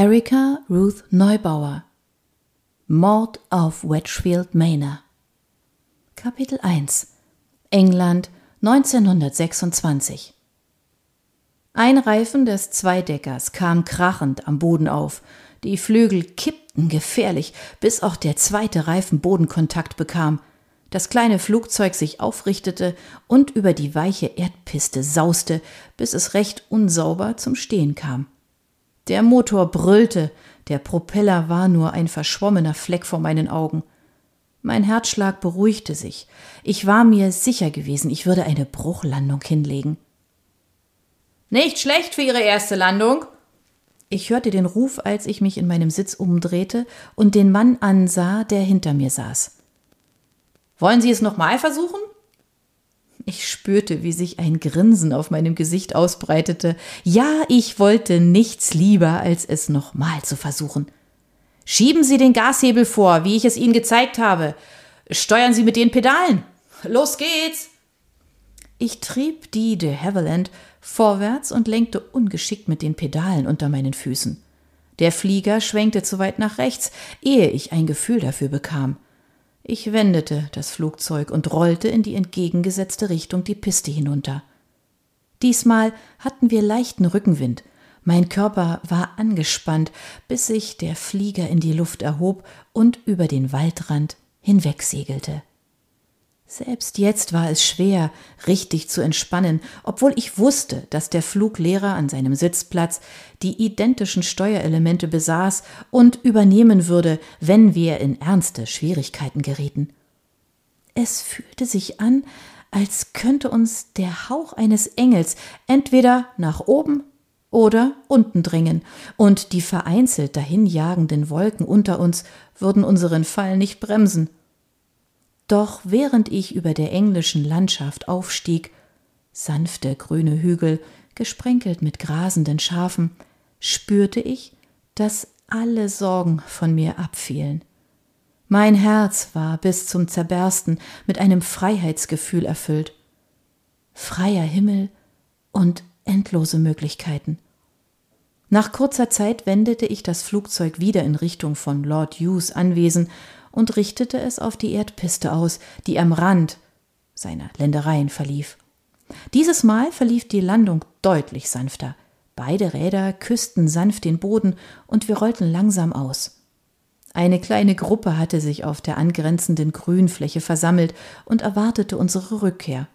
Erika Ruth Neubauer Mord auf Wedgfield Manor Kapitel 1 England 1926 Ein Reifen des Zweideckers kam krachend am Boden auf. Die Flügel kippten gefährlich, bis auch der zweite Reifen Bodenkontakt bekam. Das kleine Flugzeug sich aufrichtete und über die weiche Erdpiste sauste, bis es recht unsauber zum Stehen kam. Der Motor brüllte, der Propeller war nur ein verschwommener Fleck vor meinen Augen. Mein Herzschlag beruhigte sich. Ich war mir sicher gewesen, ich würde eine Bruchlandung hinlegen. Nicht schlecht für Ihre erste Landung. Ich hörte den Ruf, als ich mich in meinem Sitz umdrehte und den Mann ansah, der hinter mir saß. Wollen Sie es nochmal versuchen? Ich spürte, wie sich ein Grinsen auf meinem Gesicht ausbreitete. Ja, ich wollte nichts lieber, als es nochmal zu versuchen. Schieben Sie den Gashebel vor, wie ich es Ihnen gezeigt habe. Steuern Sie mit den Pedalen. Los geht's! Ich trieb die de Havilland vorwärts und lenkte ungeschickt mit den Pedalen unter meinen Füßen. Der Flieger schwenkte zu weit nach rechts, ehe ich ein Gefühl dafür bekam. Ich wendete das Flugzeug und rollte in die entgegengesetzte Richtung die Piste hinunter. Diesmal hatten wir leichten Rückenwind. Mein Körper war angespannt, bis sich der Flieger in die Luft erhob und über den Waldrand hinwegsegelte. Selbst jetzt war es schwer, richtig zu entspannen, obwohl ich wusste, dass der Fluglehrer an seinem Sitzplatz die identischen Steuerelemente besaß und übernehmen würde, wenn wir in ernste Schwierigkeiten gerieten. Es fühlte sich an, als könnte uns der Hauch eines Engels entweder nach oben oder unten dringen, und die vereinzelt dahinjagenden Wolken unter uns würden unseren Fall nicht bremsen. Doch während ich über der englischen Landschaft aufstieg, sanfte grüne Hügel, gesprenkelt mit grasenden Schafen, spürte ich, dass alle Sorgen von mir abfielen. Mein Herz war bis zum Zerbersten mit einem Freiheitsgefühl erfüllt. Freier Himmel und endlose Möglichkeiten. Nach kurzer Zeit wendete ich das Flugzeug wieder in Richtung von Lord Hughes Anwesen und richtete es auf die Erdpiste aus, die am Rand seiner Ländereien verlief. Dieses Mal verlief die Landung deutlich sanfter. Beide Räder küssten sanft den Boden und wir rollten langsam aus. Eine kleine Gruppe hatte sich auf der angrenzenden Grünfläche versammelt und erwartete unsere Rückkehr.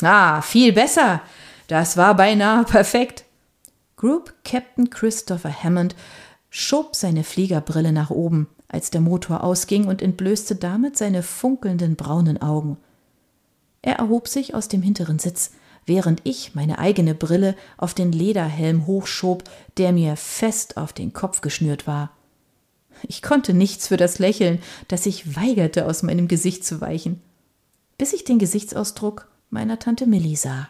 Ah, viel besser. Das war beinahe perfekt. Group Captain Christopher Hammond schob seine Fliegerbrille nach oben als der Motor ausging und entblößte damit seine funkelnden braunen Augen. Er erhob sich aus dem hinteren Sitz, während ich meine eigene Brille auf den Lederhelm hochschob, der mir fest auf den Kopf geschnürt war. Ich konnte nichts für das Lächeln, das sich weigerte, aus meinem Gesicht zu weichen, bis ich den Gesichtsausdruck meiner Tante Millie sah.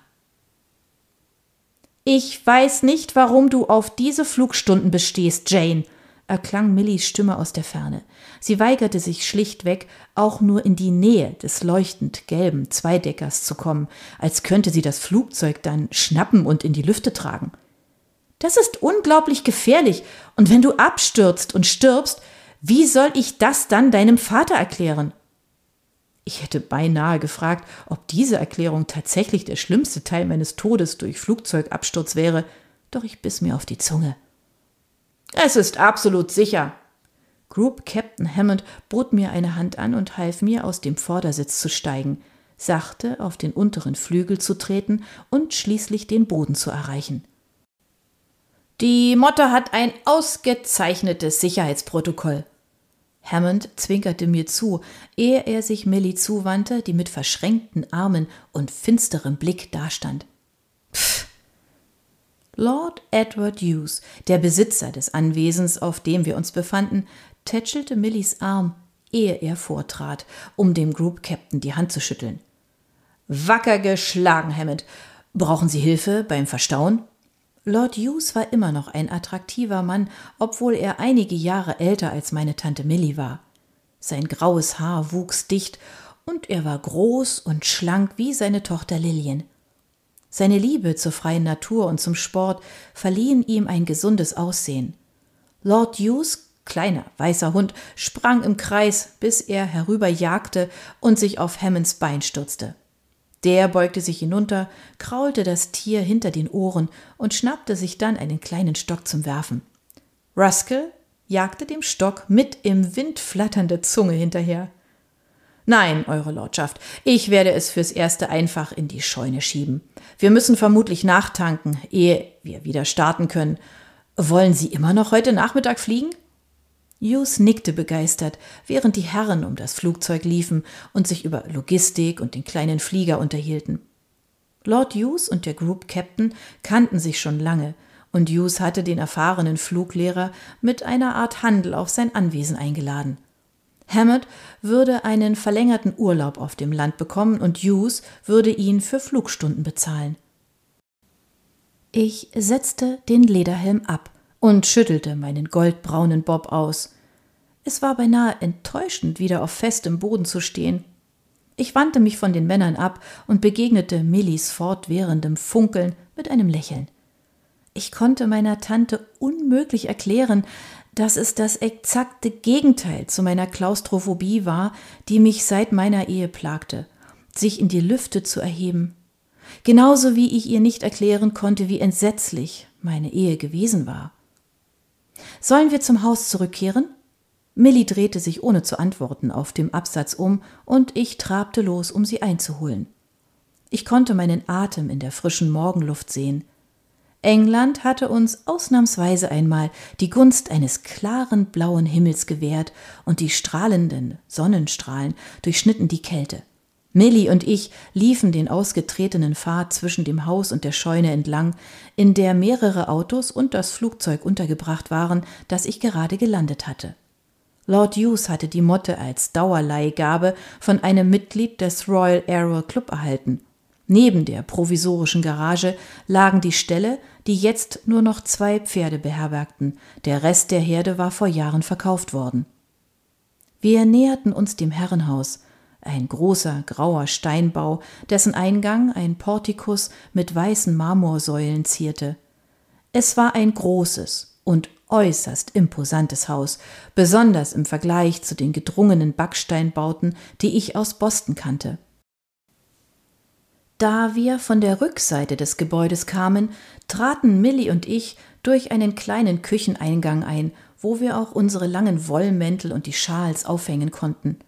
Ich weiß nicht, warum du auf diese Flugstunden bestehst, Jane, erklang Millis Stimme aus der Ferne. Sie weigerte sich schlichtweg, auch nur in die Nähe des leuchtend gelben Zweideckers zu kommen, als könnte sie das Flugzeug dann schnappen und in die Lüfte tragen. Das ist unglaublich gefährlich, und wenn du abstürzt und stirbst, wie soll ich das dann deinem Vater erklären? Ich hätte beinahe gefragt, ob diese Erklärung tatsächlich der schlimmste Teil meines Todes durch Flugzeugabsturz wäre, doch ich biss mir auf die Zunge. Es ist absolut sicher. Group Captain Hammond bot mir eine Hand an und half mir, aus dem Vordersitz zu steigen, sachte auf den unteren Flügel zu treten und schließlich den Boden zu erreichen. Die Motte hat ein ausgezeichnetes Sicherheitsprotokoll. Hammond zwinkerte mir zu, ehe er sich Millie zuwandte, die mit verschränkten Armen und finsterem Blick dastand. Lord Edward Hughes, der Besitzer des Anwesens, auf dem wir uns befanden, tätschelte Millys Arm, ehe er vortrat, um dem Group Captain die Hand zu schütteln. Wacker geschlagen, Hammond. Brauchen Sie Hilfe beim Verstauen? Lord Hughes war immer noch ein attraktiver Mann, obwohl er einige Jahre älter als meine Tante Millie war. Sein graues Haar wuchs dicht und er war groß und schlank wie seine Tochter Lillian. Seine Liebe zur freien Natur und zum Sport verliehen ihm ein gesundes Aussehen. Lord Hughes, kleiner weißer Hund, sprang im Kreis, bis er herüberjagte und sich auf Hammonds Bein stürzte. Der beugte sich hinunter, kraulte das Tier hinter den Ohren und schnappte sich dann einen kleinen Stock zum Werfen. Ruskell jagte dem Stock mit im Wind flatternde Zunge hinterher. Nein, Eure Lordschaft, ich werde es fürs Erste einfach in die Scheune schieben. Wir müssen vermutlich nachtanken, ehe wir wieder starten können. Wollen Sie immer noch heute Nachmittag fliegen? Hughes nickte begeistert, während die Herren um das Flugzeug liefen und sich über Logistik und den kleinen Flieger unterhielten. Lord Hughes und der Group Captain kannten sich schon lange, und Hughes hatte den erfahrenen Fluglehrer mit einer Art Handel auf sein Anwesen eingeladen. Hammett würde einen verlängerten Urlaub auf dem Land bekommen und Hughes würde ihn für Flugstunden bezahlen. Ich setzte den Lederhelm ab und schüttelte meinen goldbraunen Bob aus. Es war beinahe enttäuschend, wieder auf festem Boden zu stehen. Ich wandte mich von den Männern ab und begegnete Millis fortwährendem Funkeln mit einem Lächeln. Ich konnte meiner Tante unmöglich erklären, dass es das exakte Gegenteil zu meiner Klaustrophobie war, die mich seit meiner Ehe plagte, sich in die Lüfte zu erheben. Genauso wie ich ihr nicht erklären konnte, wie entsetzlich meine Ehe gewesen war. Sollen wir zum Haus zurückkehren? Millie drehte sich ohne zu antworten auf dem Absatz um, und ich trabte los, um sie einzuholen. Ich konnte meinen Atem in der frischen Morgenluft sehen. England hatte uns ausnahmsweise einmal die Gunst eines klaren blauen Himmels gewährt, und die strahlenden Sonnenstrahlen durchschnitten die Kälte. Millie und ich liefen den ausgetretenen Pfad zwischen dem Haus und der Scheune entlang, in der mehrere Autos und das Flugzeug untergebracht waren, das ich gerade gelandet hatte. Lord Hughes hatte die Motte als Dauerleihgabe von einem Mitglied des Royal Aero Club erhalten Neben der provisorischen Garage lagen die Ställe, die jetzt nur noch zwei Pferde beherbergten, der Rest der Herde war vor Jahren verkauft worden. Wir näherten uns dem Herrenhaus, ein großer grauer Steinbau, dessen Eingang ein Portikus mit weißen Marmorsäulen zierte. Es war ein großes und äußerst imposantes Haus, besonders im Vergleich zu den gedrungenen Backsteinbauten, die ich aus Boston kannte. Da wir von der Rückseite des Gebäudes kamen, traten Millie und ich durch einen kleinen Kücheneingang ein, wo wir auch unsere langen Wollmäntel und die Schals aufhängen konnten.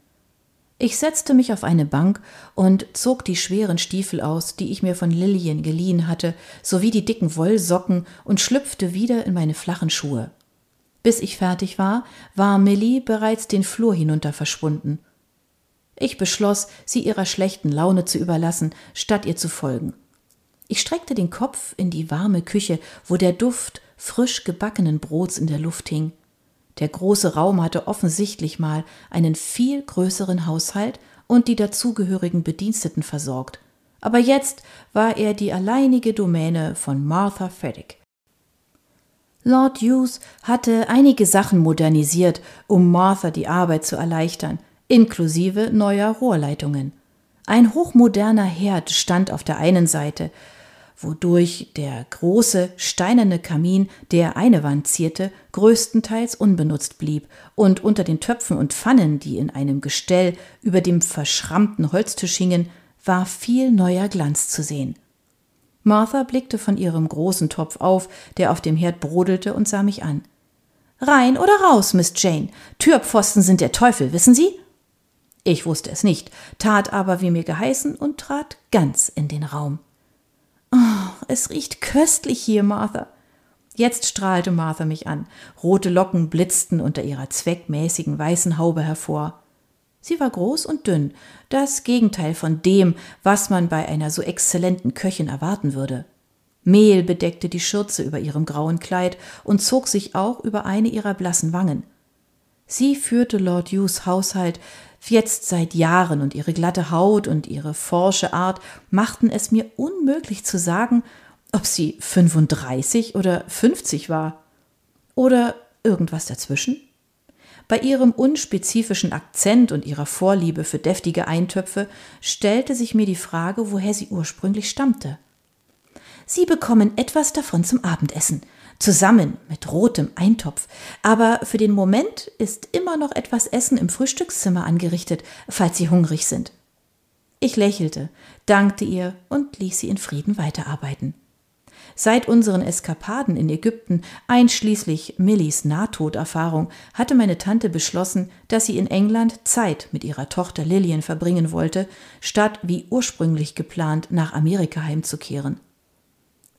Ich setzte mich auf eine Bank und zog die schweren Stiefel aus, die ich mir von Lillian geliehen hatte, sowie die dicken Wollsocken und schlüpfte wieder in meine flachen Schuhe. Bis ich fertig war, war Millie bereits den Flur hinunter verschwunden. Ich beschloss, sie ihrer schlechten Laune zu überlassen, statt ihr zu folgen. Ich streckte den Kopf in die warme Küche, wo der Duft frisch gebackenen Brots in der Luft hing. Der große Raum hatte offensichtlich mal einen viel größeren Haushalt und die dazugehörigen Bediensteten versorgt. Aber jetzt war er die alleinige Domäne von Martha Freddick. Lord Hughes hatte einige Sachen modernisiert, um Martha die Arbeit zu erleichtern, inklusive neuer Rohrleitungen. Ein hochmoderner Herd stand auf der einen Seite, wodurch der große steinerne Kamin, der eine Wand zierte, größtenteils unbenutzt blieb, und unter den Töpfen und Pfannen, die in einem Gestell über dem verschrammten Holztisch hingen, war viel neuer Glanz zu sehen. Martha blickte von ihrem großen Topf auf, der auf dem Herd brodelte, und sah mich an. Rein oder raus, Miss Jane. Türpfosten sind der Teufel, wissen Sie? Ich wusste es nicht, tat aber wie mir geheißen und trat ganz in den Raum. Oh, es riecht köstlich hier, Martha. Jetzt strahlte Martha mich an. Rote Locken blitzten unter ihrer zweckmäßigen weißen Haube hervor. Sie war groß und dünn, das Gegenteil von dem, was man bei einer so exzellenten Köchin erwarten würde. Mehl bedeckte die Schürze über ihrem grauen Kleid und zog sich auch über eine ihrer blassen Wangen. Sie führte Lord Hughes Haushalt jetzt seit Jahren und ihre glatte Haut und ihre forsche Art machten es mir unmöglich zu sagen, ob sie 35 oder 50 war. Oder irgendwas dazwischen? Bei ihrem unspezifischen Akzent und ihrer Vorliebe für deftige Eintöpfe stellte sich mir die Frage, woher sie ursprünglich stammte. Sie bekommen etwas davon zum Abendessen. Zusammen mit rotem Eintopf. Aber für den Moment ist immer noch etwas Essen im Frühstückszimmer angerichtet, falls Sie hungrig sind. Ich lächelte, dankte ihr und ließ sie in Frieden weiterarbeiten. Seit unseren Eskapaden in Ägypten, einschließlich Millis Nahtoderfahrung, hatte meine Tante beschlossen, dass sie in England Zeit mit ihrer Tochter Lillian verbringen wollte, statt wie ursprünglich geplant nach Amerika heimzukehren.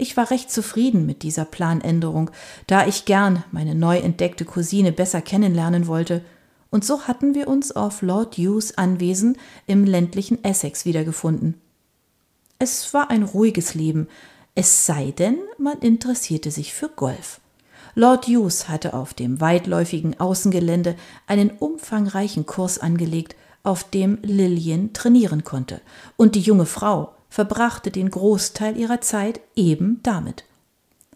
Ich war recht zufrieden mit dieser Planänderung, da ich gern meine neu entdeckte Cousine besser kennenlernen wollte, und so hatten wir uns auf Lord Hughes Anwesen im ländlichen Essex wiedergefunden. Es war ein ruhiges Leben, es sei denn, man interessierte sich für Golf. Lord Hughes hatte auf dem weitläufigen Außengelände einen umfangreichen Kurs angelegt, auf dem Lillian trainieren konnte, und die junge Frau verbrachte den Großteil ihrer Zeit eben damit.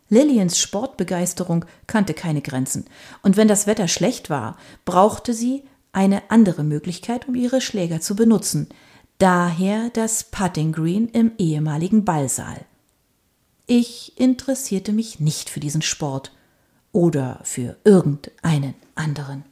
Lillians Sportbegeisterung kannte keine Grenzen, und wenn das Wetter schlecht war, brauchte sie eine andere Möglichkeit, um ihre Schläger zu benutzen, daher das Putting Green im ehemaligen Ballsaal. Ich interessierte mich nicht für diesen Sport oder für irgendeinen anderen.